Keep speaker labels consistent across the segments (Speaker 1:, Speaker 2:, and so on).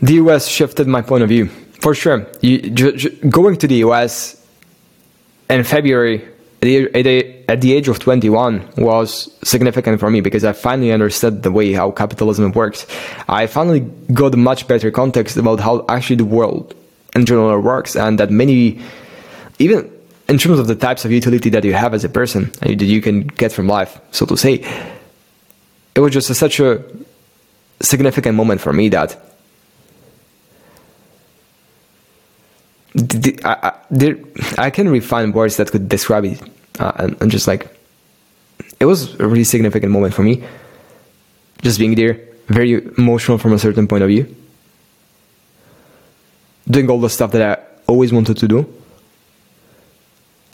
Speaker 1: the US shifted my point of view for sure. You, j- j- going to the US in February at the, at the age of 21 was significant for me because I finally understood the way how capitalism works. I finally got a much better context about how actually the world in general works and that many, even in terms of the types of utility that you have as a person that you can get from life, so to say, it was just a, such a significant moment for me that the, I, I, I can really find words that could describe it, uh, and, and, just like it was a really significant moment for me. Just being there, very emotional from a certain point of view, doing all the stuff that I always wanted to do.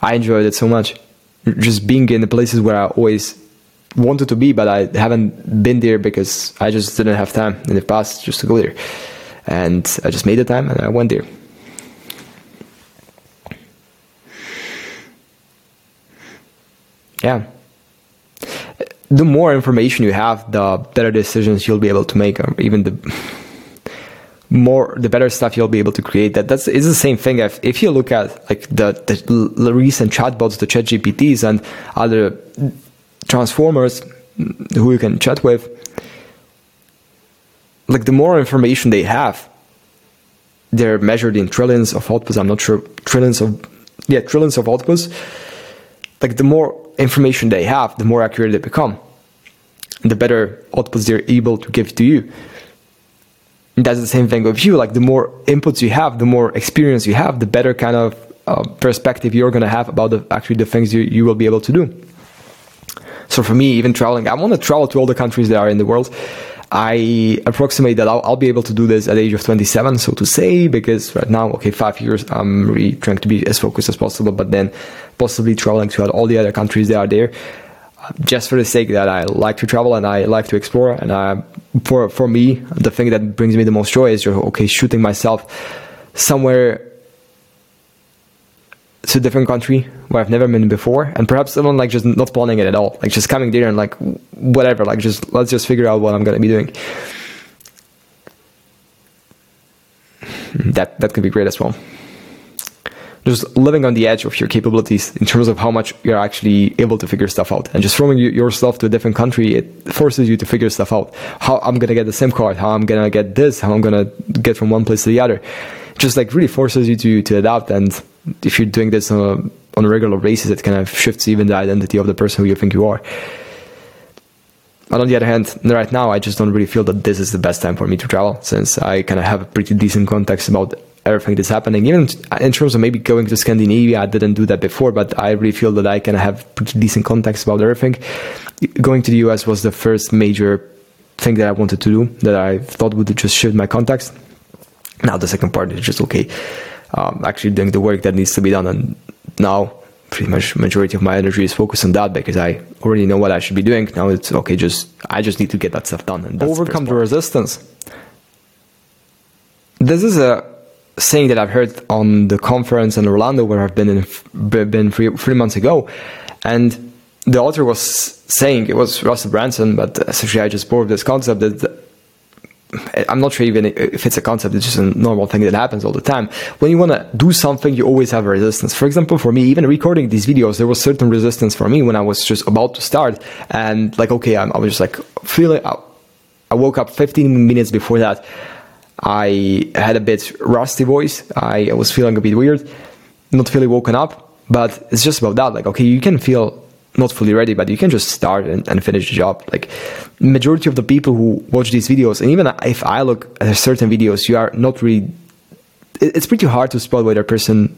Speaker 1: I enjoyed it so much. Just being in the places where I always wanted to be, but I haven't been there because I just didn't have time in the past just to go there. And I just made the time and I went there. Yeah. The more information you have the better decisions you'll be able to make or even the more the better stuff you'll be able to create. That that's is the same thing. If, if you look at like the, the, recent chatbots the ChatGPTs and other transformers who you can chat with like the more information they have they're measured in trillions of outputs. I'm not sure trillions of yeah trillions of outputs. Like the more information they have, the more accurate they become. The better outputs they're able to give to you. And that's the same thing with you. Like the more inputs you have, the more experience you have, the better kind of uh, perspective you're to have about the, actually the things you, you will be able to do. So for me, even traveling, I want to travel to all the countries that are in the world. I approximate that I'll, I'll, be able to do this at the age of 27, so to say, because right now, okay, five years, I'm really trying to be as focused as possible, but then possibly traveling to all the other countries that are there, just for the sake that I like to travel and I like to explore. And I, for for me, the thing that brings me the most joy is okay, shooting myself somewhere to a different country where I've never been before, and perhaps even like just not planning it at all, like just coming there and like whatever, like just let's just figure out what I'm gonna be doing. That that could be great as well. Just living on the edge of your capabilities in terms of how much you're actually able to figure stuff out, and just throwing yourself to a different country, it forces you to figure stuff out. How I'm gonna get the SIM card, how I'm gonna get this, how I'm gonna get from one place to the other. Just like really forces you to to adapt and if you're doing this on a, on a regular basis, it kind of shifts even the identity of the person who you think you are. But on the other hand, right now, I just don't really feel that this is the best time for me to travel, since I kind of have a pretty decent context about everything that's happening. Even in terms of maybe going to Scandinavia, I didn't do that before, but I really feel that I of have pretty decent context about everything. Going to the US was the first major thing that I wanted to do that I thought would just shift my context. Now the second part is just okay um, actually doing the work that needs to be done. And now, pretty much majority of my energy is focused on that because I already know what I should be doing. Now it's okay. Just I just need to get that stuff done and overcome the, the resistance. This is a saying that I've heard on the conference in Orlando where I've been in been three, three months ago, and the author was saying it was Russell Brunson, but essentially I just borrowed this concept that I'm not sure even if it's a concept, it's just a normal thing that happens all the time. When you want to do something, you always have a resistance. For example, for me, even recording these videos, there was certain resistance for me when I was just about to start. And like, okay, I'm, I was just like feeling, I woke up 15 minutes before that. I had a bit rusty voice. I was feeling a bit weird, not feeling woken up, but it's just about that. Like, okay, you can feel not fully ready, but you can just start and, and, finish the job. Like majority of the people who watch these videos, and even if I look at certain videos, you are not really. It's pretty hard to spot whether a person,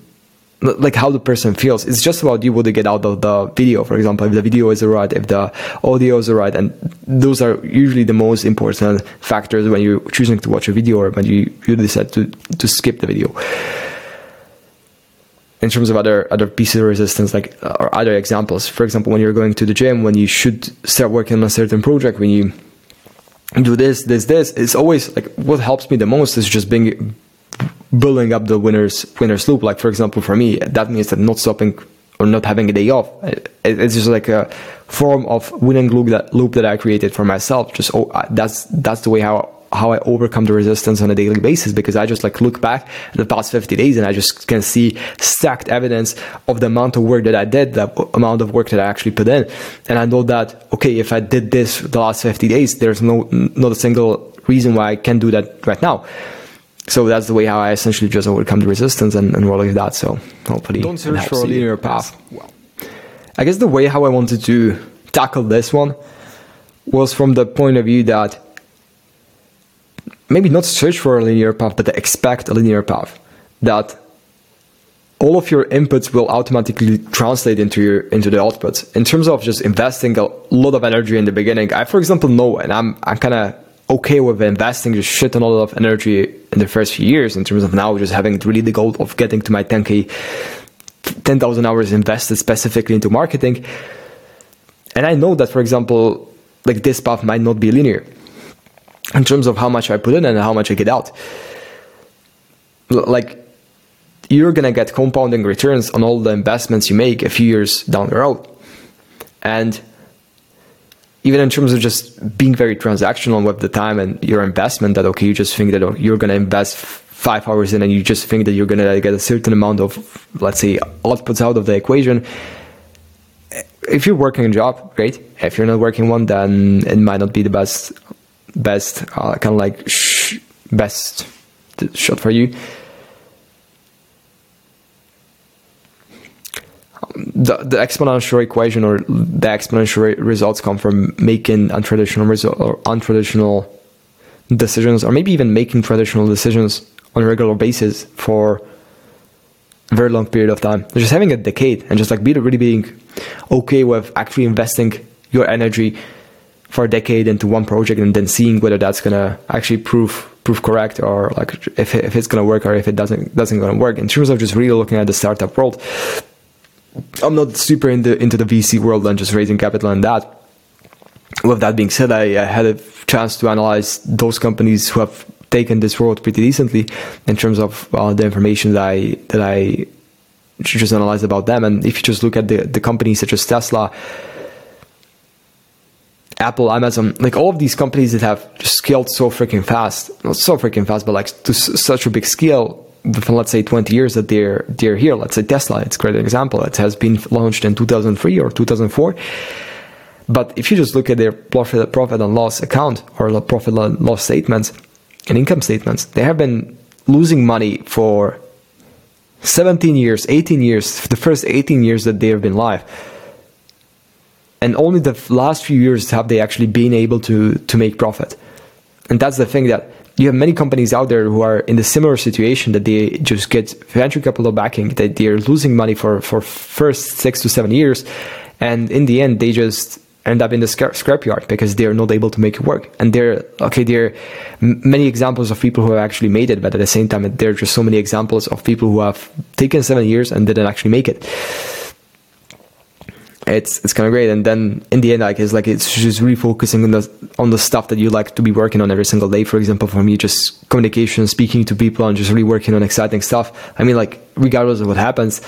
Speaker 1: like how the person feels. It's just about you what they get out of the video. For example, if the video is alright, if the audio is alright, and those are usually the most important factors when you're choosing to watch a video or when you you decide to to skip the video in terms of other other pieces of resistance, like uh, or other examples. For example, when you're going to the gym, when you should start working on a certain project, when you do this, this, this, it's always like what helps me the most is just being building up the winners winners loop. Like for example, for me, that means that not stopping or not having a day off. It's just like a form of winning loop that loop that I created for myself. Just oh, that's that's the way how how I overcome the resistance on a daily basis because I just like look back the past 50 days and I just can see stacked evidence of the amount of work that I did, the amount of work that I actually put in. And I know that, okay, if I did this the last 50 days, there's no, not a single reason why I can't do that right now. So that's the way how I essentially just overcome the resistance and, and all like that. So hopefully,
Speaker 2: don't search for a linear path. Well,
Speaker 1: I guess the way how I wanted to tackle this one was from the point of view that maybe not search for a linear path, but expect a linear path. That all of your inputs will automatically translate into your into the outputs. In terms of just investing a lot of energy in the beginning, I for example know, and I'm I'm kind of okay with investing just shit a lot of energy in the first few years. In terms of now just having really the goal of getting to my 10k, 10,000 hours invested specifically into marketing. And I know that, for example, like this path might not be linear in terms of how much I put in and how much I get out. Like you're gonna get compounding returns on all the investments you make a few years down the road. And even in terms of just being very transactional with the time and your investment, that okay, you just think that oh, you're gonna invest five hours in and you just think that you're gonna get a certain amount of let's say outputs out of the equation. If you're working a job, great. If you're not working one, then it might not be the best best uh, kind of like best shot for you. The, the exponential equation or the exponential re- results come from making untraditional result or untraditional decisions, or maybe even making traditional decisions on a regular basis for a very long period of time. Just having a decade and just like be really being okay with actually investing your energy for a decade into one project and then seeing whether that's gonna actually prove prove correct or like if, if it's gonna work or if it doesn't doesn't gonna work. In terms of just really looking at the startup world, I'm not super into into the VC world and just raising capital and that. With that being said, I, I had a chance to analyze those companies who have taken this road pretty decently in terms of uh, the information that I that I just analyzed about them. And if you just look at the the companies such as Tesla Apple, Amazon, like all of these companies that have scaled so freaking fast, not so freaking fast, but like to s- such a big scale within let's say 20 years that they're they're here. Let's say Tesla, it's a great example. It has been launched in 2003 or 2004. But if you just look at their profit profit and loss account or profit and loss statements and income statements, they have been losing money for 17 years, 18 years, the first 18 years that they have been live and only the last few years have they actually been able to to make profit. And that's the thing that you have many companies out there who are in the similar situation that they just get venture capital backing that they're losing money for for first six to seven years and in the end they just end up in the scrap scrapyard because they're not able to make it work. And there okay there are many examples of people who have actually made it but at the same time there are just so many examples of people who have taken seven years and didn't actually make it it's it's kind of great. And then in the end, like it's like it's just refocusing on the on the stuff that you like to be working on every single day. For example, for me, just communication, speaking to people, and just really working on exciting stuff. I mean, like regardless of what happens,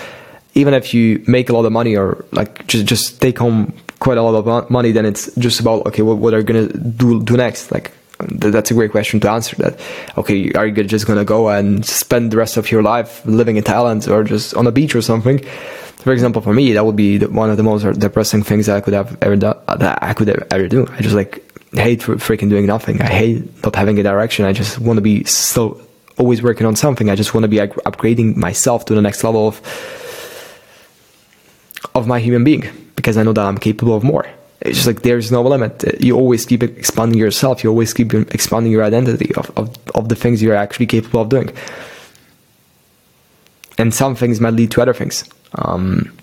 Speaker 1: even if you make a lot of money or like just just take home quite a lot of money, then it's just about okay, what what are you gonna do do next? Like that's a great question to answer. That okay, are you just gonna go and spend the rest of your life living in Thailand or just on a beach or something? For example, for me, that would be one of the most depressing things that I could have ever done, that I could ever do. I just like hate freaking doing nothing. I hate not having a direction. I just want to be still always working on something. I just want to be upgrading myself to the next level of of my human being because I know that I'm capable of more. It's just like there's no limit. You always keep expanding yourself. You always keep expanding your identity of, of, of the things you're actually capable of doing. And some things might lead to other things. Um,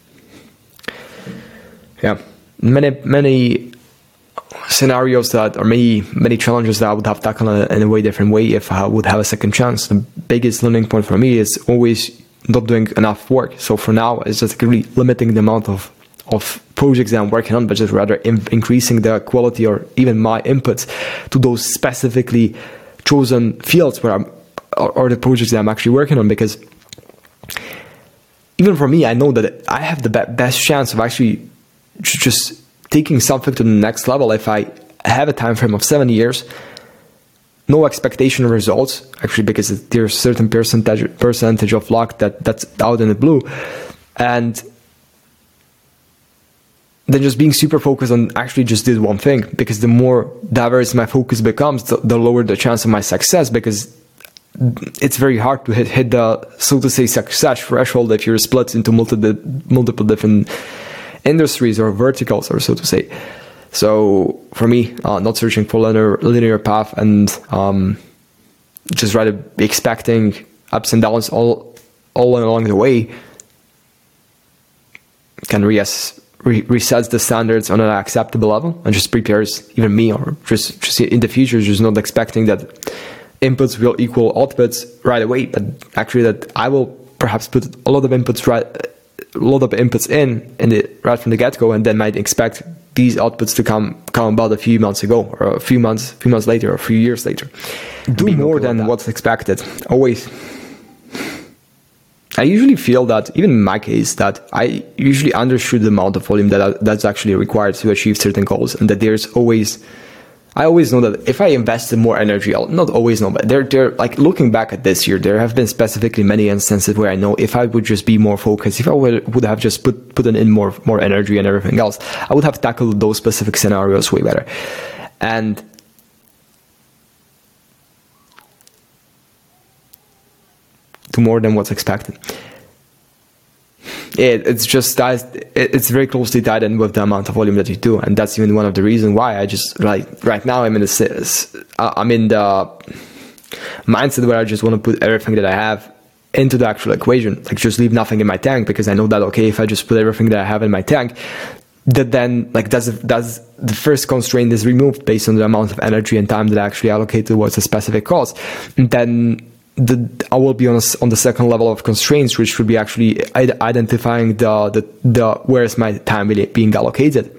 Speaker 1: yeah, many many scenarios that or many many challenges that I would have tackled in a way different way if I would have a second chance. The biggest learning point for me is always not doing enough work. So for now, it's just really limiting the amount of of projects that I'm working on, but just rather in, increasing the quality or even my inputs to those specifically chosen fields where I'm or, or the projects that I'm actually working on because even for me, I know that I have the be- best chance of actually just taking something to the next level if I have a time frame of seven years. No expectation of results actually because there's a certain percentage percentage of luck that that's out in the blue. And then just being super focused on actually just did one thing because the more diverse my focus becomes the, the lower the chance of my success because it's very hard to hit, hit the so to say success threshold if you're split into multiple multiple different industries or verticals or so to say. So for me, uh, not searching for linear linear path and um, just rather expecting ups and downs all all along the way can reass, re- resets the standards on an acceptable level and just prepares even me or just just in the future just not expecting that inputs will equal outputs right away, but actually that I will perhaps put a lot of inputs right a lot of inputs in in the right from the get go and then might expect these outputs to come come about a few months ago or a few months few months later or a few years later. Do more than what's expected always. I usually feel that, even in my case, that I usually undershoot the amount of volume that I, that's actually required to achieve certain goals, and that there's always I always know that if I invested more energy, I'll not always know, but there, there, like looking back at this year, there have been specifically many instances where I know if I would just be more focused, if I would, would have just put, put in more, more energy and everything else, I would have tackled those specific scenarios way better. And to more than what's expected it, it's just that it's very closely tied in with the amount of volume that you do, and that's even one of the reasons why I just like right now I'm in the uh, I'm in the mindset where I just want to put everything that I have into the actual equation, like just leave nothing in my tank because I know that okay, if I just put everything that I have in my tank, that then like that's that's the first constraint is removed based on the amount of energy and time that I actually allocate towards a specific cause, and then the, I will be on, a, on the second level of constraints, which would be actually identifying the, the, the where is my time really being allocated.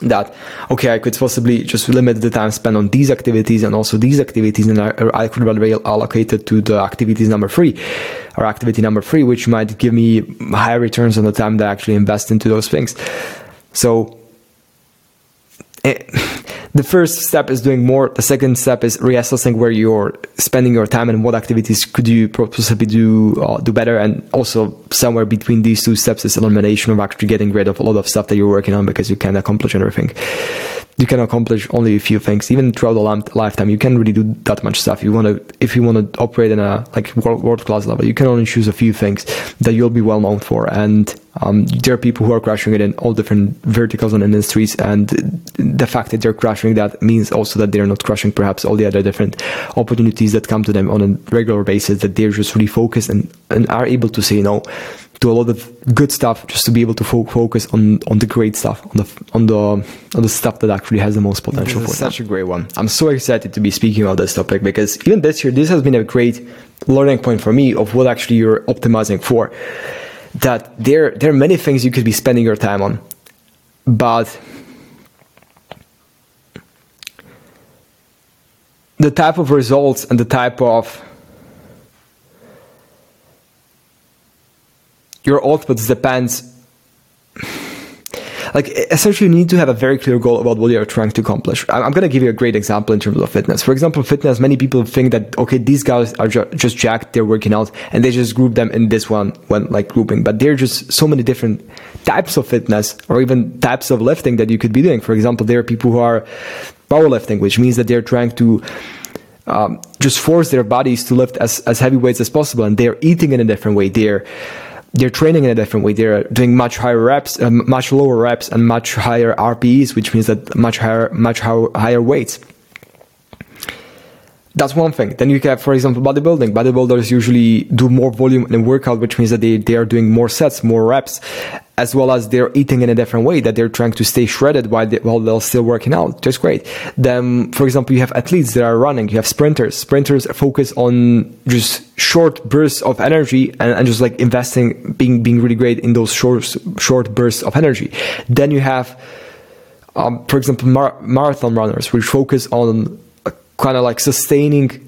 Speaker 1: That okay, I could possibly just limit the time spent on these activities and also these activities, and I, I could rather allocate it to the activities number three or activity number three, which might give me higher returns on the time that I actually invest into those things. So. It, the first step is doing more. The second step is reassessing where you're spending your time and what activities could you possibly do uh, do better. And also somewhere between these two steps is elimination of actually getting rid of a lot of stuff that you're working on because you can't accomplish everything you can accomplish only a few things. Even throughout a lifetime, you can't really do that much stuff. You want to, if you want to operate in a like world class level, you can only choose a few things that you'll be well known for. And um, there are people who are crushing it in all different verticals and industries. And the fact that they're crushing that means also that they're not crushing perhaps all the other different opportunities that come to them on a regular basis. That they're just really focused and and are able to say no do a lot of good stuff just to be able to fo- focus on on the great stuff on the on the on the stuff that actually has the most potential
Speaker 2: this
Speaker 1: for
Speaker 2: such a great one.
Speaker 1: I'm so excited to be speaking about this topic because even this year this has been a great learning point for me of what actually you're optimizing for that there there are many things you could be spending your time on but the type of results and the type of your outputs depends. Like essentially you need to have a very clear goal about what you're trying to accomplish. I'm, going to give you a great example in terms of fitness. For example fitness many people think that okay these guys are ju- just jacked they're working out and they just group them in this one when like grouping. But there are just so many different types of fitness or even types of lifting that you could be doing. For example there are people who are powerlifting which means that they're trying to um, just force their bodies to lift as, as heavy weights as possible and they're eating in a different way. They're they're training in a different way. They're doing much higher reps, uh, much lower reps, and much higher RPEs, which means that much higher, much higher, higher weights. That's one thing. Then you have, for example, bodybuilding. Bodybuilders usually do more volume in a workout, which means that they, they are doing more sets, more reps, as well as they're eating in a different way, that they're trying to stay shredded while, they, while they're still working out. Just great. Then, for example, you have athletes that are running. You have sprinters. Sprinters focus on just short bursts of energy and, and just like investing, being, being really great in those short, short bursts of energy. Then you have, um, for example, mar- marathon runners, which focus on kind of like sustaining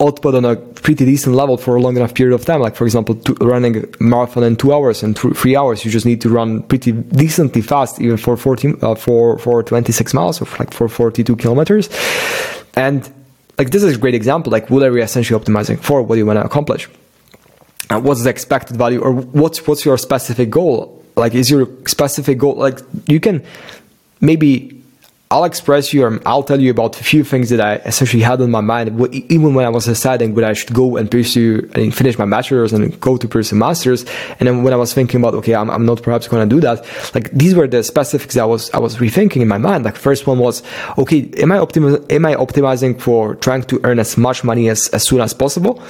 Speaker 1: output on a pretty decent level for a long enough period of time. Like for example, running a marathon in two hours and th- three hours, you just need to run pretty decently fast, even for 14, uh, for for 26 miles or like for 42 kilometers. And like this is a great example. Like what are we essentially optimizing for? What do you want to accomplish? And what's the expected value, or what's what's your specific goal? Like, is your specific goal like you can maybe I'll express you or I'll tell you about a few things that I essentially had in my mind, even when I was deciding whether I should go and pursue and finish my bachelor's and go to pursue master's. And then when I was thinking about, okay, I'm, I'm not perhaps going to do that. Like these were the specifics I was, I was rethinking in my mind. Like first one was, okay, am I optimi- am I optimizing for trying to earn as much money as, as soon as possible?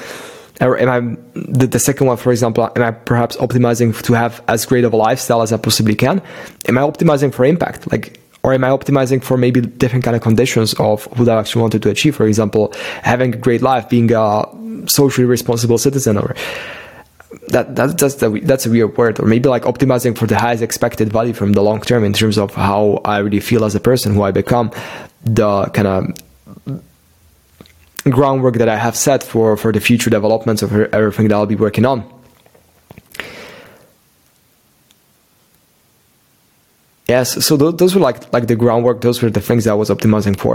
Speaker 1: Or am I the, the second one, for example, am I perhaps optimizing to have as great of a lifestyle as I possibly can? Am I optimizing for impact? Like or am I optimizing for maybe different kind of conditions of what I actually wanted to achieve? For example, having a great life, being a socially responsible citizen, or that, that that's the, that's a weird word, or maybe like optimizing for the highest expected value from the long term in terms of how I really feel as a person, who I become, the kind of groundwork that I have set for for the future developments of everything that I'll be working on. Yes, so th- those were like like the groundwork. Those were the things I was optimizing for.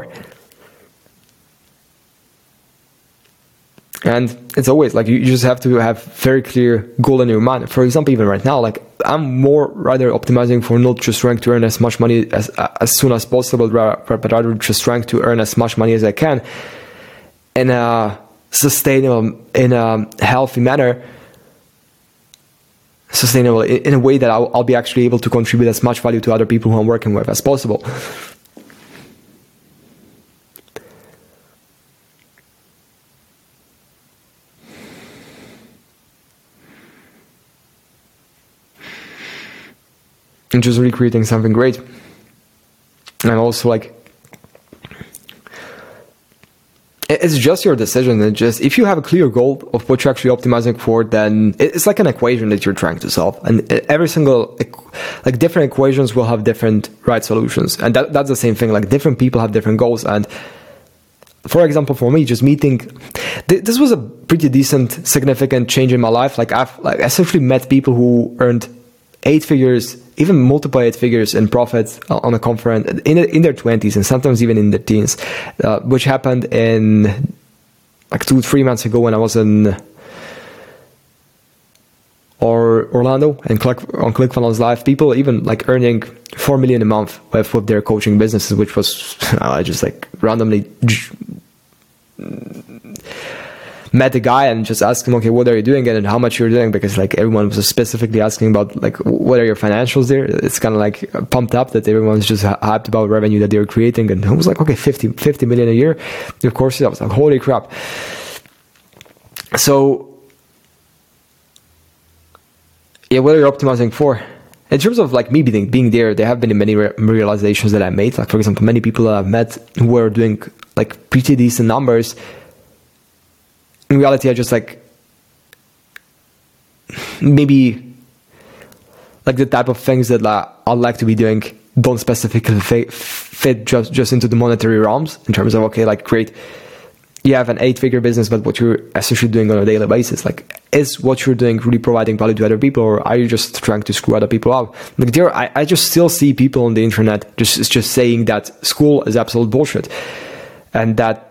Speaker 1: And it's always like you, you just have to have very clear goal in your mind. For example, even right now, like I'm more rather optimizing for not just trying to earn as much money as as soon as possible, but rather just trying to earn as much money as I can in a sustainable, in a healthy manner sustainable in a way that I'll, I'll, be actually able to contribute as much value to other people who I'm working with as possible. And just recreating something great. And also like it's just your decision. And just if you have a clear goal of what you're actually optimizing for then it's like an equation that you're trying to solve. And every single like different equations will have different right solutions. And that, that's the same thing. Like different people have different goals. And for example for me just meeting th- this was a pretty decent significant change in my life. Like i've like essentially met people who earned eight figures, even multiple eight figures in profits on a conference in, in their 20s and sometimes even in their teens, uh, which happened in like two, three months ago when I was in or Orlando and click on ClickFunnels Live, people even like earning four million a month with, with their coaching businesses, which was I just like randomly met a guy and just asked him, okay, what are you doing and how much you're doing? Because like everyone was specifically asking about like what are your financials there? It's kind of like pumped up that everyone's just hyped about revenue that they're creating. And I was like, okay, 50, 50 million a year. Of course, I was like, holy crap. So yeah, what are you optimizing for? In terms of like me being being there, there have been many re- realizations that I made. Like for example, many people that I've met who are doing like pretty decent numbers in reality, I just like maybe like the type of things that like, I'd like to be doing don't specifically fit, fit just just into the monetary realms in terms of okay, like create you have an eight figure business, but what you're essentially doing on a daily basis, like, is what you're doing really providing value to other people, or are you just trying to screw other people up? Like, there, I, I just still see people on the internet just just saying that school is absolute bullshit, and that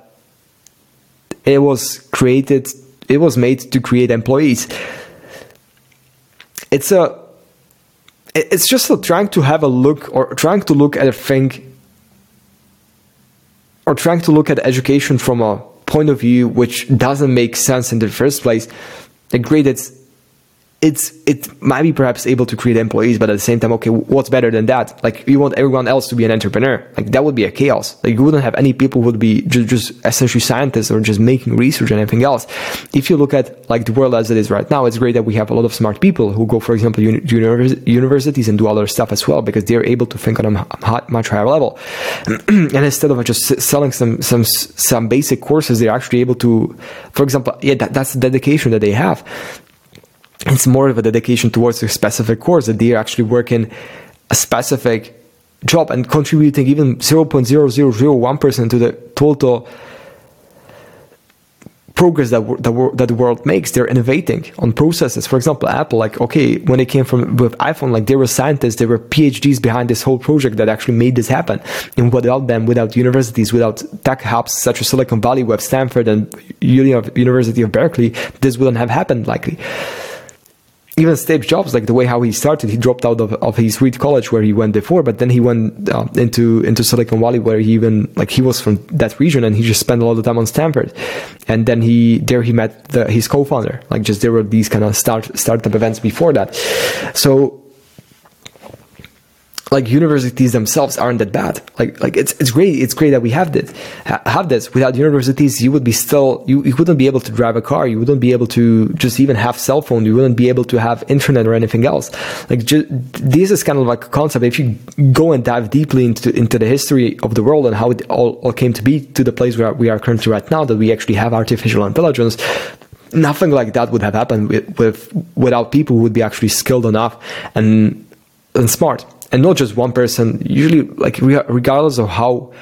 Speaker 1: it was created, it was made to create employees. It's a, it's just a, trying to have a look or trying to look at a thing or trying to look at education from a point of view which doesn't make sense in the first place. A grade that's it's it might be perhaps able to create employees, but at the same time, okay, what's better than that? Like you want everyone else to be an entrepreneur. Like that would be a chaos. Like you wouldn't have any people who would be just, just essentially scientists or just making research and anything else. If you look at like the world as it is right now, it's great that we have a lot of smart people who go, for example, uni- universities and do other stuff as well because they're able to think on a much higher level. and instead of just selling some some some basic courses, they're actually able to, for example, yeah, that, that's the dedication that they have it's more of a dedication towards a specific course that they're actually working a specific job and contributing even 0.0001% to the total progress that that, that the world makes. They're innovating on processes. For example, Apple, like okay, when they came from with iPhone, like there were scientists, there were PhDs behind this whole project that actually made this happen. And without them, without universities, without tech hubs such as Silicon Valley, with Stanford and University of Berkeley, this wouldn't have happened likely even Steve Jobs, like the way how he started, he dropped out of, of his Reed College where he went before, but then he went uh, into into Silicon Valley where he even like he was from that region and he just spent a lot of time on Stanford, and then he there he met the, his co-founder. Like just there were these kind of start startup events before that, so like universities themselves aren't that bad. Like like it's it's great. It's great that we have this have this. Without universities, you would be still you, you wouldn't be able to drive a car. You wouldn't be able to just even have cell phone. You wouldn't be able to have internet or anything else. Like this is kind of like a concept. If you go and dive deeply into into the history of the world and how it all, all came to be to the place where we are currently right now, that we actually have artificial intelligence, nothing like that would have happened with, with without people who would be actually skilled enough and and smart and not just one person. Usually, like regardless of how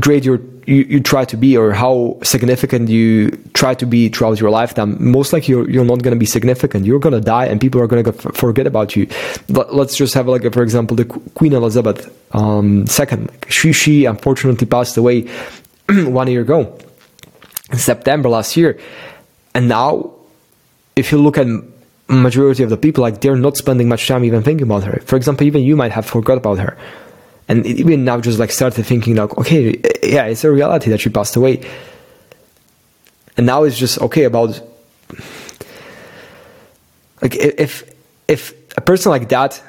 Speaker 1: great you you try to be or how significant you try to be throughout your lifetime, most likely you're, you're not going to be significant. You're going to die, and people are going to forget about you. Let's just have like, for example, the Queen Elizabeth um, II. She she unfortunately passed away one year ago, in September last year, and now, if you look at majority of the people like they're not spending much time even thinking about her. For example even you might have forgot about her. And even now just like started thinking like okay yeah it's a reality that she passed away. And now it's just okay about like if if a person like that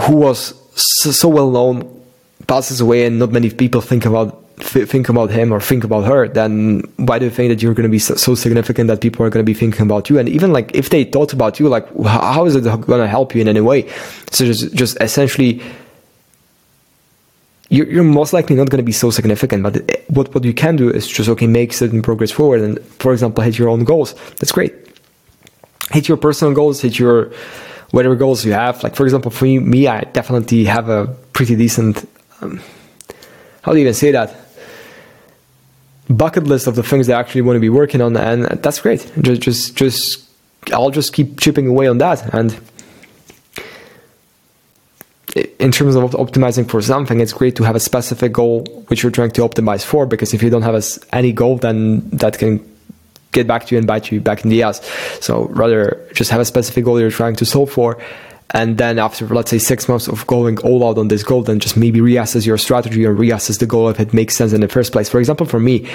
Speaker 1: who was so, well known passes away and not many people think about think about him or think about her, then why do you think that you're going to be so, so significant that people are going to be thinking about you? And even like if they thought about you, like how is it going to help you in any way? So just, just essentially, you're, you're most likely not going to be so significant. But what what you can do is just okay, make certain progress forward, and for example, hit your own goals. That's great. Hit your personal goals. Hit your whatever goals you have. Like for example, for me, I definitely have a pretty decent. Um, how do you even say that? Bucket list of the things they actually want to be working on, and that's great. Just, just, just, I'll just keep chipping away on that. And in terms of optimizing for something, it's great to have a specific goal which you're trying to optimize for. Because if you don't have a, any goal, then that can get back to you and bite you back in the ass. So rather, just have a specific goal you're trying to solve for and then after let's say six months of going all out on this goal then just maybe reassess your strategy or reassess the goal if it makes sense in the first place. For example for me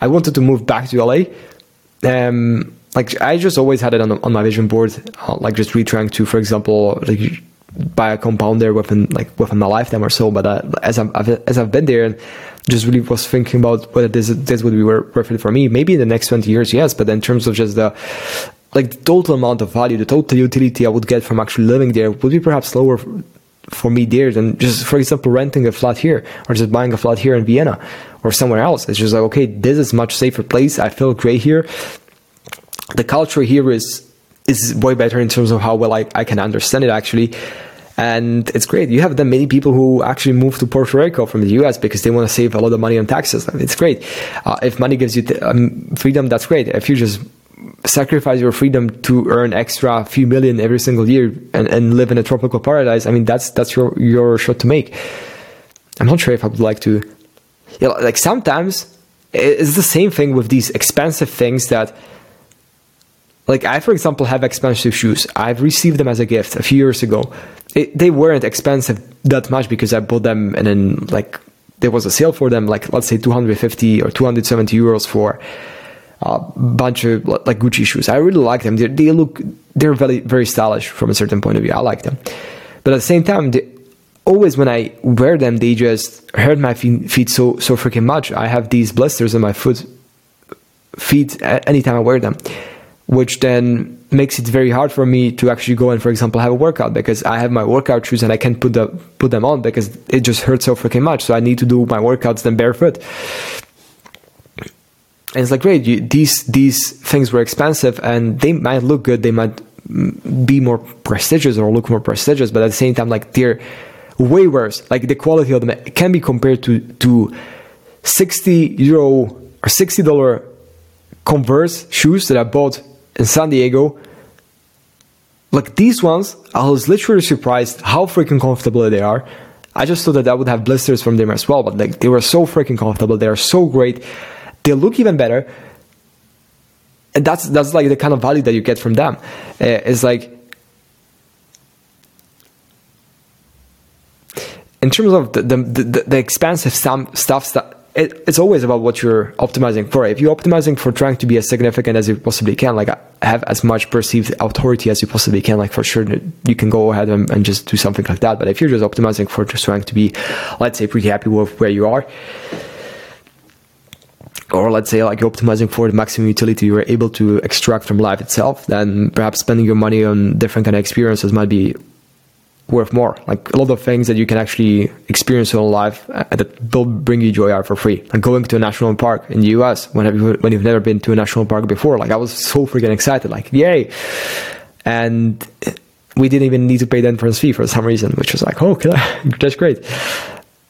Speaker 1: i wanted to move back to LA um, like i just always had it on, on my vision board uh, like just retrying to for example like buy a compound there within like within my lifetime or so. But uh, as I've, I've, as I've been there and just really was thinking about whether this this would be worth it for me. Maybe in the next 20 years yes. But in terms of just the like the total amount of value, the total utility I would get from actually living there would be perhaps lower for me there than just, for example, renting a flat here or just buying a flat here in Vienna or somewhere else. It's just like, okay, this is much safer place. I feel great here. The culture here is is way better in terms of how well I, I can understand it actually. And it's great. You have that many people who actually move to Puerto Rico from the US because they want to save a lot of money on taxes. It's great. Uh, if money gives you th- um, freedom, that's great. If you just sacrifice your freedom to earn extra few million every single year and, and live in a tropical paradise, I mean that's that's your your shot to make. I'm not sure if I would like to. You know, like sometimes it's the same thing with these expensive things that. Like I, for example, have expensive shoes. I've received them as a gift a few years ago. It, they weren't expensive that much because I bought them and then like there was a sale for them, like let's say 250 or 270 euros for a bunch of like Gucci shoes. I really like them. They, they look they're very very stylish from a certain point of view. I like them, but at the same time, they, always when I wear them, they just hurt my feet so so freaking much. I have these blisters on my foot feet anytime I wear them, which then makes it very hard for me to actually go and, for example, have a workout because I have my workout shoes and I can't put the put them on because it just hurts so freaking much. So I need to do my workouts then barefoot and it's like great you, these these things were expensive and they might look good they might mm, be more prestigious or look more prestigious but at the same time like they're way worse like the quality of them can be compared to to 60 euro or 60 dollar Converse shoes that I bought in San Diego, like these ones, I was literally surprised how freaking comfortable they are. I just thought that I would have blisters from them as well, but like they were so freaking comfortable. They are so great. They look even better. And that's that's like the kind of value that you get from them. Uh, it's like in terms of the the, the, the expensive stuff that it, it's always about what you're optimizing for. If you're optimizing for trying to be as significant as you possibly can, like have as much perceived authority as you possibly can, like for sure you can go ahead and, and just do something like that. But if you're just optimizing for just trying to be, let's say, pretty happy with where you are, or let's say like you're optimizing for the maximum utility you're able to extract from life itself, then perhaps spending your money on different kind of experiences might be worth more. Like a lot of things that you can actually experience in life uh, that will bring you joy are for free. Like going to a national park in the US when you, when you've never been to a national park before. Like I was so freaking excited. Like yay! And we didn't even need to pay the entrance fee for some reason, which was like, oh, that's great.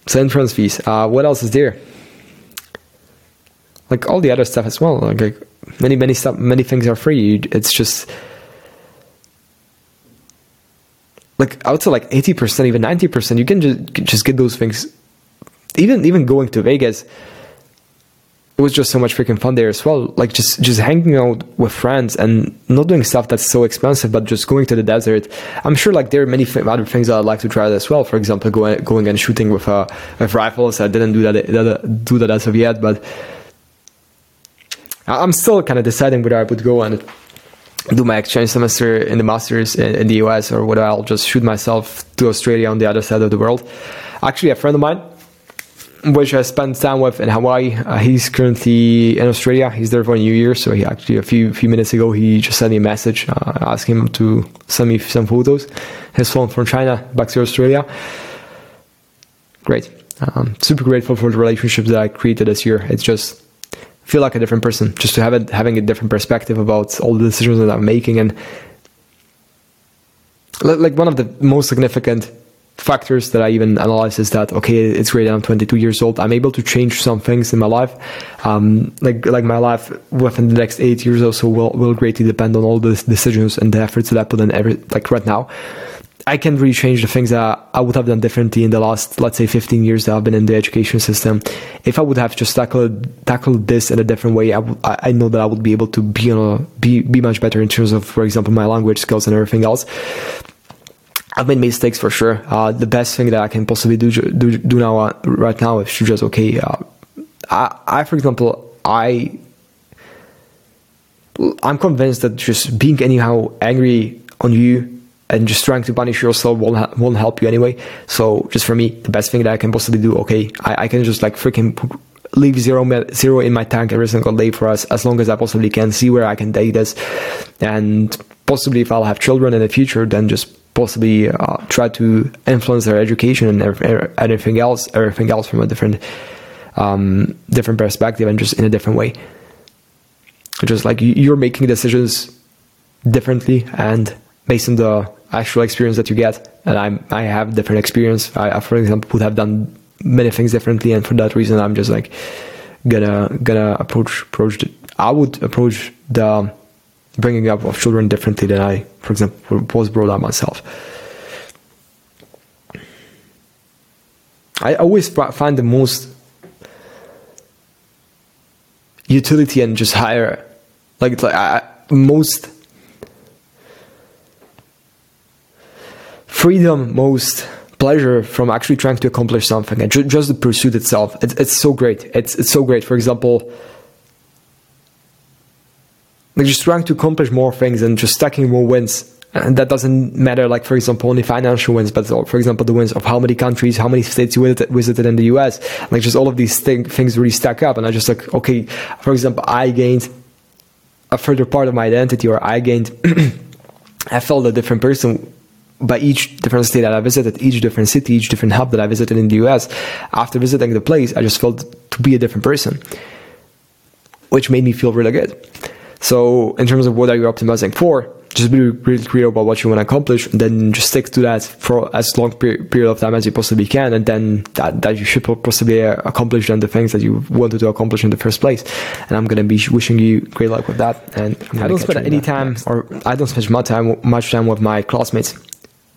Speaker 1: So entrance fees. Uh, what else is there? Like all the other stuff as well. Like, like many many stuff, many things are free. It's just like I would say like 80%, even 90%, you can just just get those things. Even even going to Vegas, it was just so much freaking fun there as well. Like just just hanging out with friends and not doing stuff that's so expensive, but just going to the desert. I'm sure like there are many th- other things that I'd like to try as well. For example, going going and shooting with uh, with rifles. I didn't do that do that as of yet, but I'm still kind of deciding whether I would go and do my exchange semester in the masters in, in, the US or whether I'll just shoot myself to Australia on the other side of the world. Actually, a friend of mine, which I spent time with in Hawaii, uh, he's currently in Australia. He's there for New Year, so he actually a few few minutes ago he just sent me a message uh, asking him to send me some photos. His phone from China back to Australia. Great. Um, super grateful for the relationships that I created this year. It's just feel like a different person just to have it having a different perspective about all the decisions that I'm making and like one of the most significant factors that I even analyze is that okay, it's great I'm 22 years old. I'm able to change some things in my life. Um, like like my life within the next eight years or so will will greatly depend on all the decisions and the efforts that I put in every like right now. I can really change the things that I would have done differently in the last, let's say, 15 years that I've been in the education system. If I would have just tackled tackled this in a different way, I, w- I know that I would be able to be on a, be be much better in terms of, for example, my language skills and everything else. I've made mistakes for sure. Uh, the best thing that I can possibly do do, do now uh, right now is to just okay. Uh, I, I, for example, I I'm convinced that just being anyhow angry on you and just trying to punish yourself won't, won't help you anyway. So just for me, the best thing that I can possibly do, okay, I, I can just like freaking leave zero zero in my tank every single day for us as long as I possibly can. See where I can take this, and possibly if I'll have children in the future, then just possibly uh, try to influence their education and everything else, everything else from a different um, different perspective and just in a different way. Just like you're making decisions differently and based on the actual experience that you get. And I'm, I have different experience. I, for example, would have done many things differently. And for that reason, I'm just like, gonna, gonna approach, approach, the, I would approach the bringing up of children differently than I, for example, was brought up myself. I always find the most utility and just higher, like, like I, most freedom, most pleasure from actually trying to accomplish something and ju- just the pursuit itself. It's, it's so great. It's, it's so great. For example, like just trying to accomplish more things and just stacking more wins. And that doesn't matter, like, for example, only financial wins, but for example, the wins of how many countries, how many states you visited in the US. Like, just all of these thing, things really stack up. And I just like, okay, for example, I gained a further part of my identity, or I gained, I felt a different person by each different state that I visited, each different city, each different hub that I visited in the US, after visiting the place, I just felt to be a different person, which made me feel really good. So, in terms of what are you optimizing for, just be really clear about what you want to accomplish, and then just stick to that for as long period of time as you possibly can, and then that, that you should possibly uh, accomplish then the things that you wanted to accomplish in the first place. And I'm gonna be wishing you great luck with that. And I don't spend any time, or I don't spend much time much time with my classmates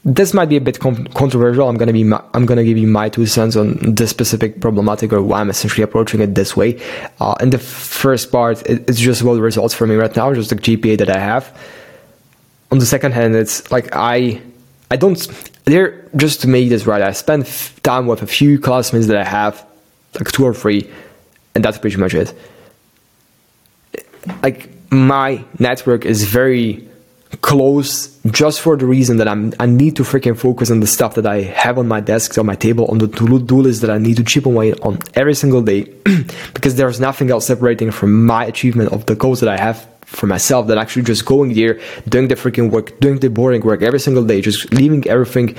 Speaker 1: this might be a bit controversial. I'm gonna be ma- I'm gonna give you my two cents on this specific problematic or why I'm essentially approaching it this way. Uh, in the first part, it, it's just about the results for me right now, just the GPA that I have. On the second hand, it's like I I don't there just to make this right. I spend time with a few classmates that I have, like two or three, and that's pretty much it. Like my network is very close just for the reason that I'm I need to freaking focus on the stuff that I have on my desk, on my table, on the to-do list that I need to chip away on every single day, because there's nothing else separating from my achievement of the goals that I have for myself than actually just going there, doing the freaking work, doing the boring work every single day, just leaving everything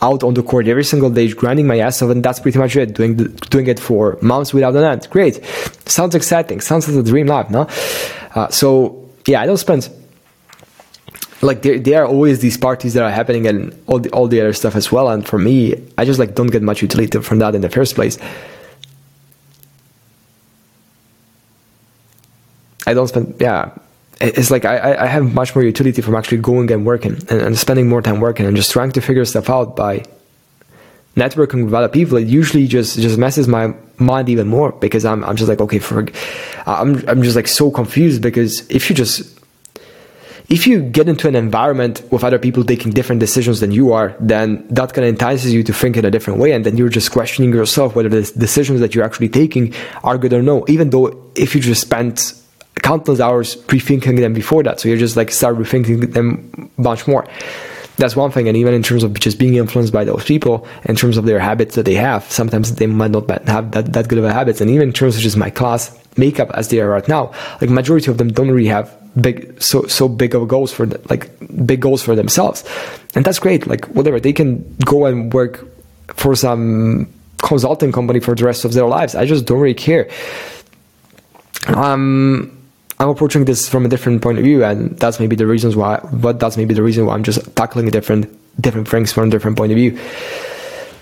Speaker 1: out on the court every single day, grinding my ass off, and that's pretty much it. Doing the, doing it for months without an end. Great, sounds exciting. Sounds like a dream life, no? Uh, so yeah, I don't spend like there, there are always these parties that are happening and all the all the other stuff as well. And for me, I just like don't get much utility from that in the first place. I don't spend yeah. It's like I, I have much more utility from actually going and working and, and spending more time working and just trying to figure stuff out by networking with other people. It usually just just messes my mind even more because I'm I'm just like okay for I'm I'm just like so confused because if you just if you get into an environment with other people taking different decisions than you are, then that kind of entices you to think in a different way. And then you're just questioning yourself whether the decisions that you're actually taking are good or no, even though if you just spent countless hours pre-thinking them before that. So you're just like start rethinking them much more. That's one thing. And even in terms of just being influenced by those people, in terms of their habits that they have, sometimes they might not have that, that good of a habits. And even in terms of just my class makeup as they are right now, like majority of them don't really have big so so big of goals for like big goals for themselves. And that's great like whatever they can go and work for some consulting company for the rest of their lives. I just don't really care. Um i'm approaching this from a different point of view and that's maybe the reasons why but that's maybe the reason why i'm just tackling different different things from a different point of view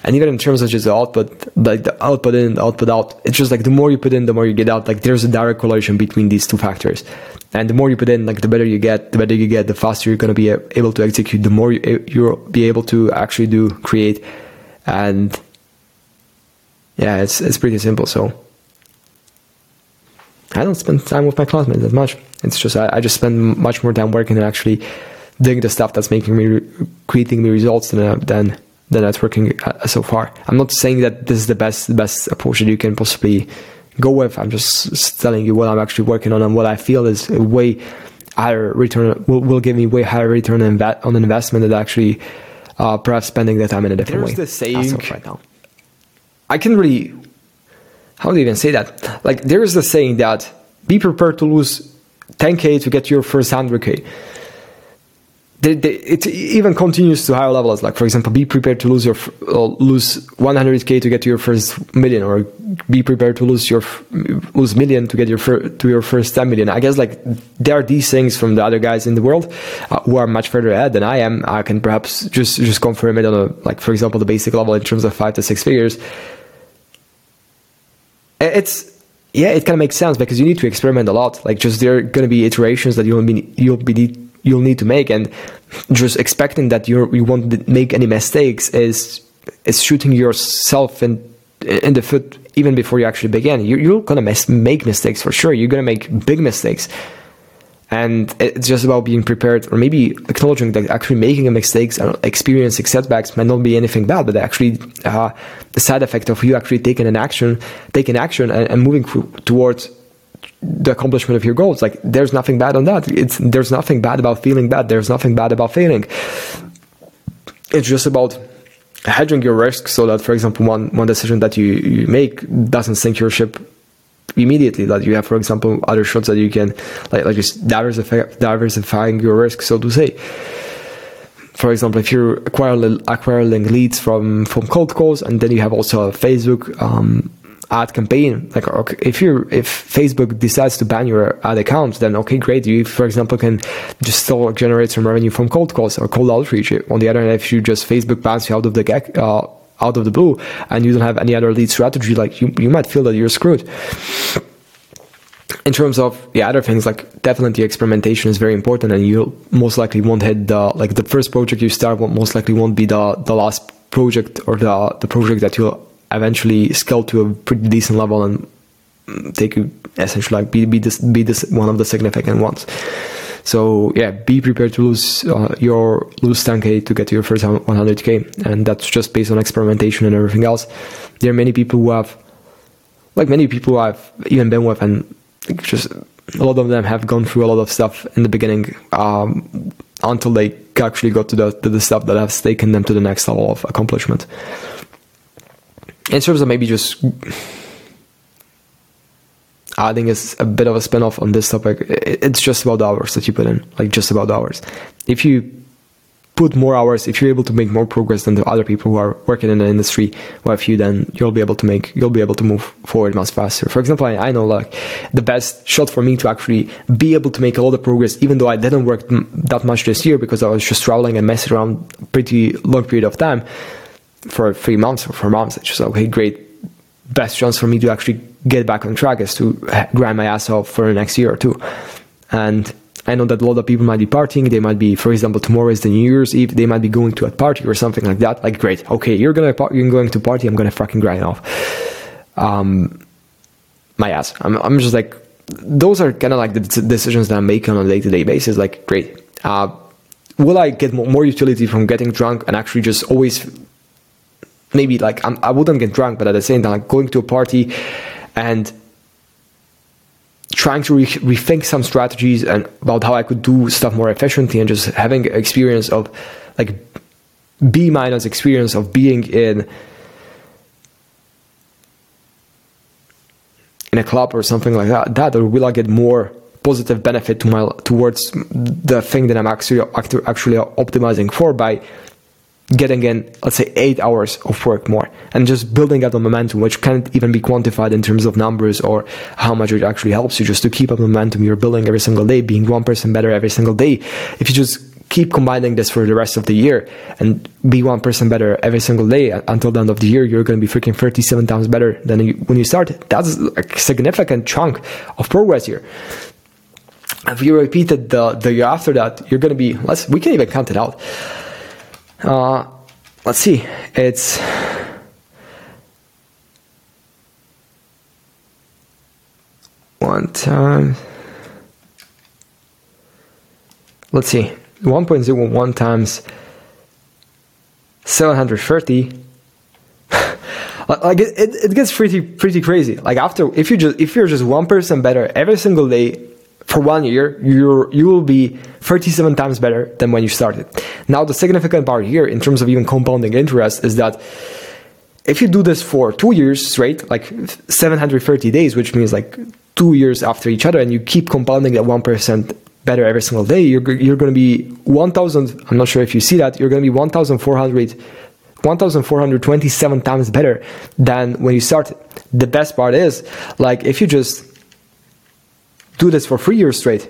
Speaker 1: and even in terms of just the output like the output in output out it's just like the more you put in the more you get out. Like there's a direct correlation between these two factors. And the more you put in like the better you get the better you get the faster you're going to be able to execute the more you, eh, you'll be able to actually do create. And yeah it's it's pretty simple so. I don't spend time with my classmates that much. It's just I, I just spend much more time working and actually doing the stuff that's making me creating me results than than than networking uh, so far. I'm not saying that this is the best the best approach that you can possibly go with. I'm just telling you what I'm actually working on and what I feel is a way higher return will, will give me way higher return on, inv- on investment than actually uh, perhaps spending the time in a different
Speaker 2: There's
Speaker 1: way.
Speaker 2: the saying right now.
Speaker 1: I can really how do you even say that? Like there is the saying that be prepared to lose 10k to get your first 100k they, they, it even continues to higher levels. Like for example, be prepared to lose your uh, lose 100k to get to your first million, or be prepared to lose your lose million to get your fir- to your first 10 million. I guess like there are these things from the other guys in the world uh, who are much further ahead than I am. I can perhaps just just confirm it on a like for example the basic level in terms of five to six figures. It's yeah, it kind of makes sense because you need to experiment a lot. Like just there are going to be iterations that you'll be you'll be you'll need to make. And just expecting that you you won't make any mistakes is is shooting yourself in in the foot even before you actually begin. You, you're gonna mis- make mistakes for sure. You're gonna make big mistakes. And it's just about being prepared or maybe acknowledging that actually making mistakes and experiencing setbacks might not be anything bad but actually uh, the side effect of you actually taking an action taking action and, and moving towards the accomplishment of your goals. Like there's nothing bad on that. It's there's nothing bad about feeling bad. There's nothing bad about failing. It's just about hedging your risk so that, for example, one one decision that you, you make doesn't sink your ship immediately. That you have, for example, other shots that you can like like just diversify, diversifying your risk, so to say. For example, if you're acquiring, acquiring leads from from cold calls, and then you have also a Facebook um, ad campaign. Like okay, if you're if facebook decides to ban your ad account then okay great. You for example can just still generate some revenue from cold calls or cold outreach. On the other hand if you just facebook bans you out of the uh, out of the blue and you don't have any other lead strategy like you, you might feel that you're screwed. In terms of the other things like definitely experimentation is very important and you most likely won't hit the like the first project you start won't most likely won't be the the last project or the the project that you'll eventually scale to a pretty decent level and take essentially like be be this be this one of the significant ones so yeah be prepared to lose uh, your lose 10k to get to your first 100k and that's just based on experimentation and everything else there are many people who have like many people I've even been with and just a lot of them have gone through a lot of stuff in the beginning um, until they actually got to the, to the stuff that has taken them to the next level of accomplishment. In terms of maybe just adding is a bit of a spin-off on this topic, it's just about the hours that you put in, like just about the hours. If you put more hours, if you're able to make more progress than the other people who are working in the industry with you, then you'll be able to make, you'll be able to move forward much faster. For example, I, I know like the best shot for me to actually be able to make a lot of progress, even though I didn't work that much this year because I was just traveling and messing around pretty long period of time for three months or four months. It's just okay, great. Best chance for me to actually get back on track is to grind my ass off for the next year or two. And I know that a lot of people might be partying. They might be, for example, tomorrow is the New Year's Eve. They might be going to a party or something like that. Like, great. Okay, you're gonna you're going to party. I'm gonna fucking grind off. Um, my ass. I'm I'm just like those are kind of like the decisions that I'm making on a day to day basis. Like, great. Uh, will I get more utility from getting drunk and actually just always maybe like I'm, I would not get drunk, but at the same time, like going to a party and trying to re- rethink some strategies and about how I could do stuff more efficiently and just having experience of like B minus experience of being in in a club or something like that that or will I get more positive benefit to my towards the thing that I'm actually actually optimizing for by getting in, let's say, eight hours of work more and just building up the momentum, which can't even be quantified in terms of numbers or how much it actually helps you just to keep up momentum you're building every single day, being 1% person better every single day. If you just keep combining this for the rest of the year and be 1% person better every single day uh, until the end of the year, you're going to be freaking 37 times better than when you started. That's a significant chunk of progress here if you repeat it the, the year after that, you're going to be, let's, we can even count it out. Uh, let's see. It's one time. Let's see. 1.01 times 730 like it, it, gets pretty pretty crazy like after if you just if you're just one person better every single day for one year, you you will be 37 times better than when you started. Now, the significant part here, in terms of even compounding interest, is that if you do this for two years straight, like 730 days, which means like two years after each other, and you keep compounding at 1% better every single day, you're, you're going to be 1,000. I'm not sure if you see that, you're going to be 1,400. 1427 times better than when you started. The best part is, like, if you just do this for three years straight.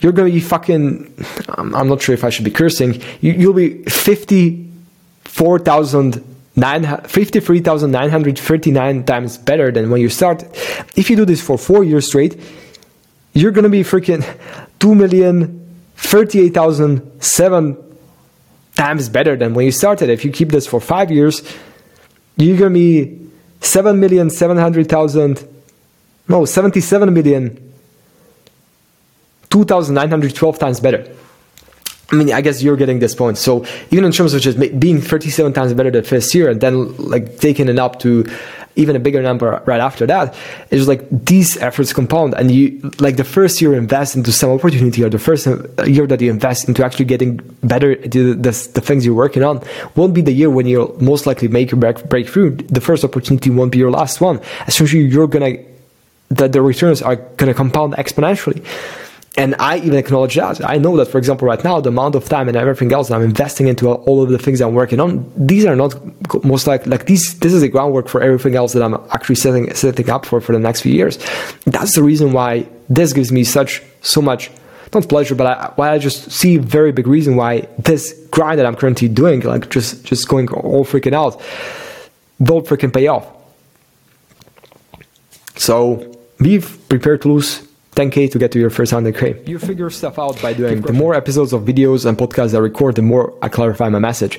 Speaker 1: You're to be fucking. I'm not sure if I should be cursing. You, will be 54,000. 53,939 times better than when you start. If you do this for four years straight, you're to be freaking 2,038,007 times better than when you started. If you keep this for five years, you're to be seven million seven hundred thousand, no, 77 million 2,912 times better. I mean, I guess you're getting this point. So even in terms of just being 37 times better than first year, and then like taking it up to even a bigger number right after that, it's like these efforts compound, and you like the first year invest into some opportunity, or the first uh, year that you invest into actually getting better at the, the, the things you're working on, won't be the year when you'll most likely make your break, breakthrough. The first opportunity won't be your last one. Essentially, you're gonna that the returns are gonna compound exponentially. And I even acknowledge that. I know that, for example, right now, the amount of time and everything else that I'm investing into all of the things I'm working on, these are not most like like these. This is the groundwork for everything else that I'm actually setting setting up for for the next few years. That's the reason why this gives me such so much not pleasure, but I, why I just see very big reason why this grind that I'm currently doing, like just just going all freaking out, will freaking pay off. So be prepared to lose 10k to get to your first 100k. You figure stuff out by doing. The more episodes of videos and podcasts I record, the more I clarify my message.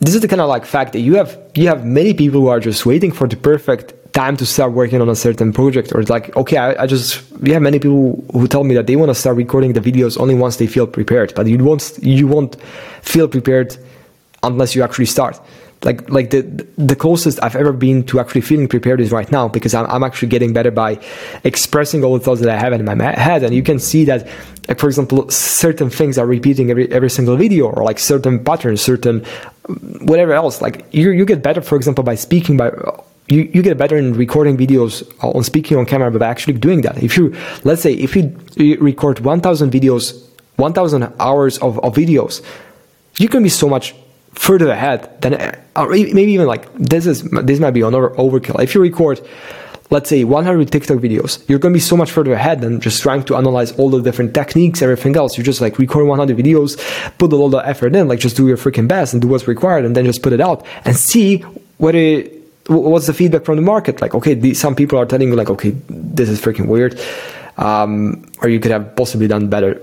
Speaker 1: This is the kind of like fact that you have you have many people who are just waiting for the perfect time to start working on a certain project or it's like okay I, I just we have many people who tell me that they want to start recording the videos only once they feel prepared but you won't you won't feel prepared unless you actually start like like the the closest I've ever been to actually feeling prepared is right now because I'm, I'm actually getting better by expressing all the thoughts that I have in my head. And you can see that like for example certain things are repeating every every single video or like certain patterns certain whatever else. Like you you get better for example by speaking by you, you get better in recording videos on speaking on camera by actually doing that. If you let's say if you record 1000 videos 1000 hours of, of videos you can be so much further ahead than or maybe even like this is this might be another overkill. If you record let's say 100 tiktok videos you're going to be so much further ahead than just trying to analyze all the different techniques everything else. You just like record 100 videos put a lot of effort in like just do your freaking best and do what's required and then just put it out and see what it what's the feedback from the market. Like okay some people are telling you like okay this is freaking weird um, or you could have possibly done better,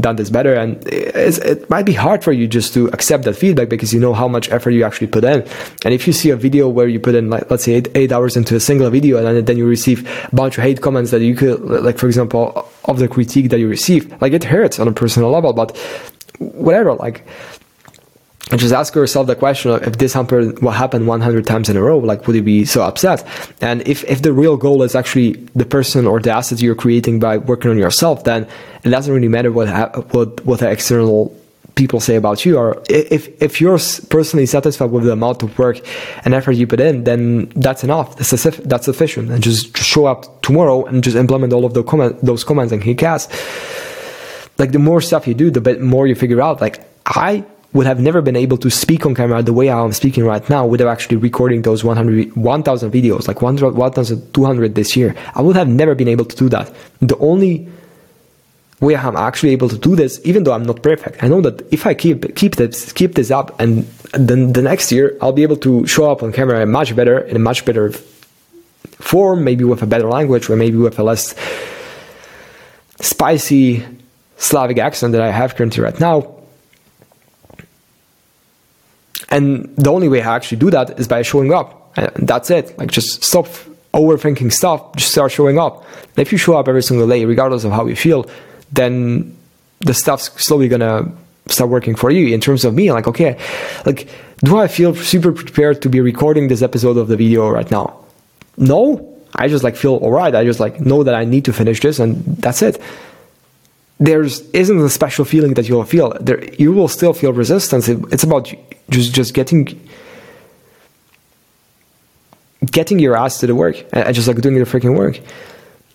Speaker 1: done this better. And it might be hard for you just to accept that feedback because you know how much effort you actually put in. And if you see a video where you put in, like, let's say eight, eight hours into a single video and then, then you receive a bunch of hate comments that you could, like, for example, of the critique that you receive, like it hurts on a personal level, but whatever, like, and just ask yourself the question if this happened, what happened 100 times in a row, like would you be so upset? And if, if the real goal is actually the person or the asset you're creating by working on yourself, then it doesn't really matter what what what the external people say about you. Or if if you're personally satisfied with the amount of work and effort you put in, then that's enough. That's, that's sufficient. And just, show up tomorrow and just implement all of the comment, those comments and he ass. Like the more stuff you do, the bit more you figure out. Like I would have never been able to speak on camera the way I'm speaking right now without actually recording those 100, 1,000 videos, like 1,200 this year. I would have never been able to do that. The only way I'm actually able to do this, even though I'm not perfect, I know that if I keep keep this keep this up, and then the next year I'll be able to show up on camera much better in a much better form, maybe with a better language, or maybe with a less spicy Slavic accent that I have currently right now and the only way I actually do that is by showing up. And that's it. Like just stop overthinking stuff, just start showing up. And if you show up every single day, regardless of how you feel, then the stuff's slowly gonna start working for you. In terms of me, like, okay, like, do I feel super prepared to be recording this episode of the video right now? No. I just like feel alright. I just like know that I need to finish this and that's it there's isn't a special feeling that you'll feel. There, you will still feel resistance. It, it's about just just getting getting your ass to the work and just like doing the freaking work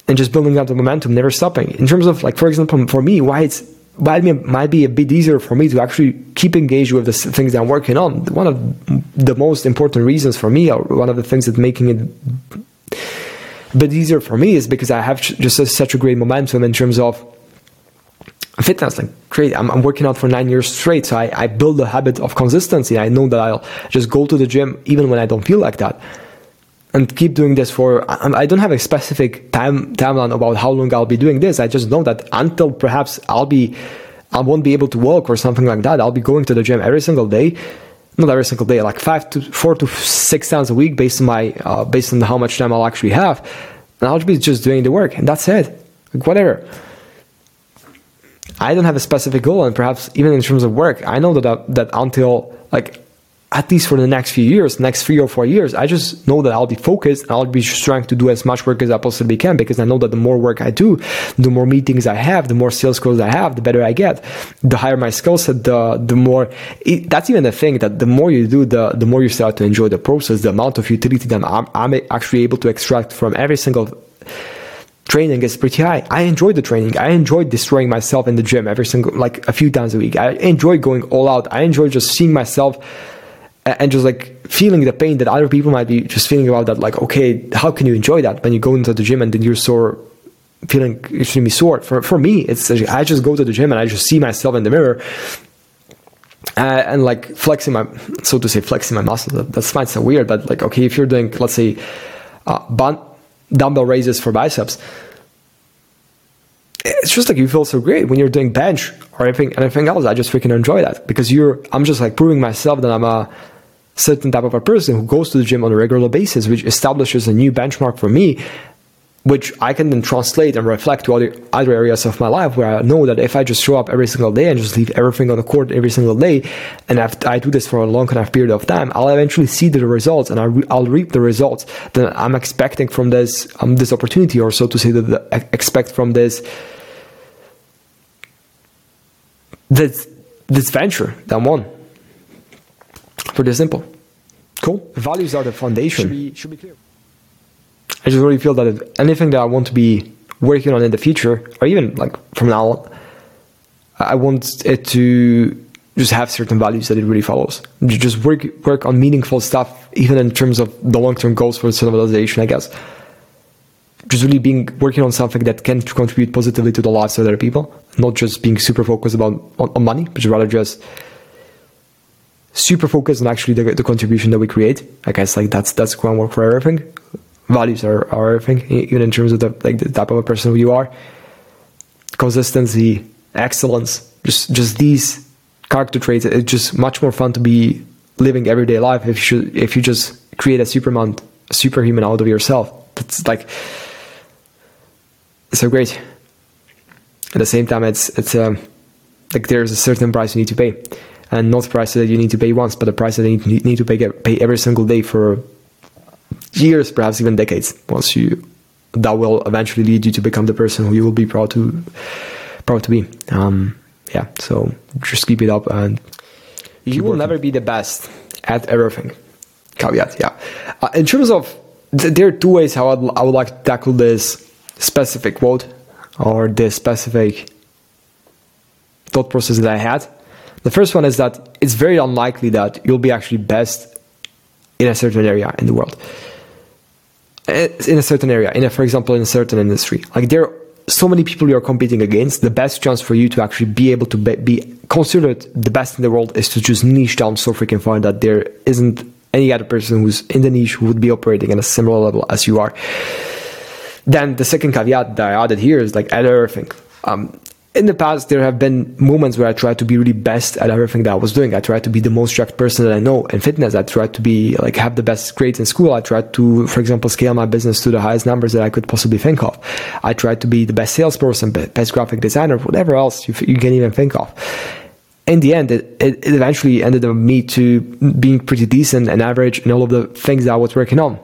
Speaker 1: and just building up the momentum, never stopping. In terms of like, for example, for me, why it's why it might be a bit easier for me to actually keep engaged with the things that I'm working on. One of the most important reasons for me, or one of the things that making it a bit easier for me, is because I have just such a great momentum in terms of fitness like great I'm, I'm, working out for nine years straight so I, I build a habit of consistency. I know that i'll just go to the gym even when i don't feel like that and keep doing this for I, I don't have a specific time timeline about how long i'll be doing this. I just know that until perhaps i'll be i won't be able to walk or something like that i'll be going to the gym every single day. Not every single day like five to four to six times a week based on my uh, based on how much time i'll actually have. And i'll be just doing the work and that's it. Like whatever I don't have a specific goal, and perhaps even in terms of work, I know that that until like at least for the next few years, next three or four years, I just know that I'll be focused and I'll be trying to do as much work as I possibly can because I know that the more work I do, the more meetings I have, the more sales calls I have, the better I get. The higher my skill set, the the more. It, that's even the thing that the more you do, the the more you start to enjoy the process, the amount of utility that I'm, I'm actually able to extract from every single training is pretty high. I enjoy the training. I enjoy destroying myself in the gym every single, like a few times a week. I enjoy going all out. I enjoy just seeing myself and just like feeling the pain that other people might be just feeling about that. Like, okay, how can you enjoy that when you go into the gym and then you're sore, feeling extremely sore? For, for me, it's, I just go to the gym and I just see myself in the mirror uh, and like flexing my, so to say, flexing my muscles. That, might sound weird, but like, okay, if you're doing, let's say, uh, dumbbell raises for biceps, it's just like you feel so great when you're doing bench or anything anything else. I just freaking enjoy that because you're I'm just like proving myself that I'm a certain type of a person who goes to the gym on a regular basis, which establishes a new benchmark for me, which I can then translate and reflect to other other areas of my life where I know that if I just show up every single day and just leave everything on the court every single day, and I do this for a long enough period of time, I'll eventually see the results and I'll, I'll reap the results that I'm expecting from this um, this opportunity, or so to say, that I expect from this this this venture that I'm on. Pretty simple. Cool. Values are the foundation.
Speaker 2: Should be, should be clear.
Speaker 1: I just really feel that if anything that I want to be working on in the future, or even like from now on, I want it to just have certain values that it really follows. Just work work on meaningful stuff, even in terms of the long term goals for civilization, I guess. Just really being working on something that can contribute positively to the lives of other people, not just being super focused about on, on money, but rather just super focused on actually the, the contribution that we create. I guess like that's that's groundwork for everything values are, are everything, even in terms of the like the type of a person who you are. Consistency, excellence, just just these character traits. It's just much more fun to be living everyday life if you if you just create a superman, superhuman out of yourself. That's like so great. At the same time, it's it's um, like there's a certain price you need to pay, and not the price that you need to pay once, but the price that you need to pay pay every single day for years, perhaps even decades, once you that will eventually lead you to become the person who you will be proud to proud to be. Um, yeah, so just keep it up, and you will never be the best at everything. Caveat, yeah. Uh, in terms of th- there are two ways how I'd, I would like to tackle this specific quote or this specific thought process that I had. The first one is that it's very unlikely that you'll be actually best in a certain area in the world in a certain area, in a, for example, in a certain industry. Like there are so many people you are competing against. The best chance for you to actually be able to be, be considered the best in the world is to just niche down so freaking far that there isn't any other person who's in the niche who would be operating at a similar level as you are. Then the second caveat that I added here is like at everything. Um, in the past, there have been moments where I tried to be really best at everything that I was doing. I tried to be the most jacked person that I know in fitness. I tried to be like have the best grades in school. I tried to, for example, scale my business to the highest numbers that I could possibly think of. I tried to be the best salesperson, best graphic designer, whatever else you, you can even think of. In the end, it, it, eventually ended up me to being pretty decent and average in all of the things that I was working on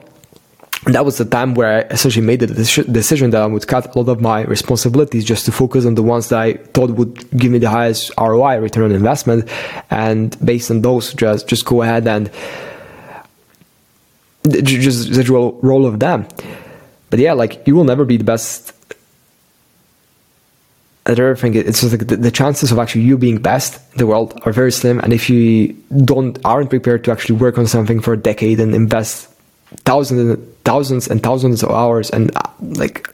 Speaker 1: that was the time where I essentially made the decision that I would cut a lot of my responsibilities just to focus on the ones that I thought would give me the highest ROI, return on investment, and based on those, just just go ahead and just the role, role of them. But yeah, like you will never be the best at everything. It's just like the, the chances of actually you being best in the world are very slim, and if you don't aren't prepared to actually work on something for a decade and invest thousands and thousands and thousands of hours and uh, like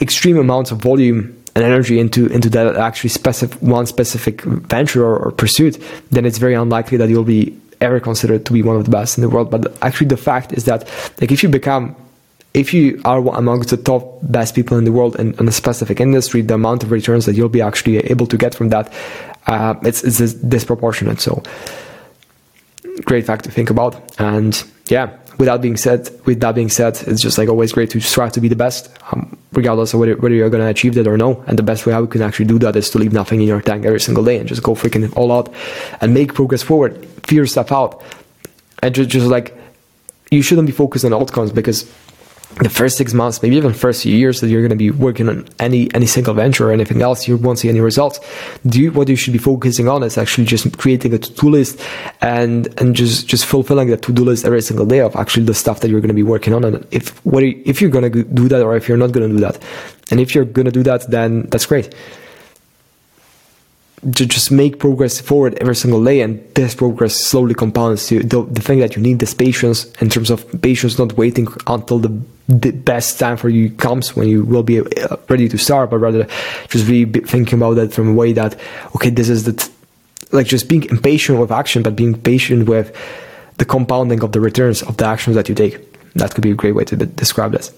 Speaker 1: extreme amounts of volume and energy into into that actually specific one specific venture or, or, pursuit, then it's very unlikely that you'll be ever considered to be one of the best in the world. But actually, the fact is that like if you become if you are amongst the top best people in the world in, in a specific industry, the amount of returns that you'll be actually able to get from that, uh, it's, it's disproportionate. So, great fact to think about. And yeah, with that being said, with that being said, it's just like always great to strive to be the best, um, regardless of whether, whether you're going to achieve that or no. And the best way how we can actually do that is to leave nothing in your tank every single day and just go freaking all out and make progress forward, figure stuff out, and just, just like you shouldn't be focused on outcomes because the first six months, maybe even first few years that you're going to be working on any any single venture or anything else, you won't see any results. Do you, what you should be focusing on is actually just creating a to-do list and and just just fulfilling that to-do list every single day of actually the stuff that you're going to be working on. And if what if you're going to do that or if you're not going to do that, and if you're going to do that, then that's great to just make progress forward every single day and this progress slowly compounds to the, the thing that you need is patience in terms of patience not waiting until the, the best time for you comes when you will be uh, ready to start but rather just really thinking about that from a way that okay this is the t- like just being impatient with action but being patient with the compounding of the returns of the actions that you take. That could be a great way to describe this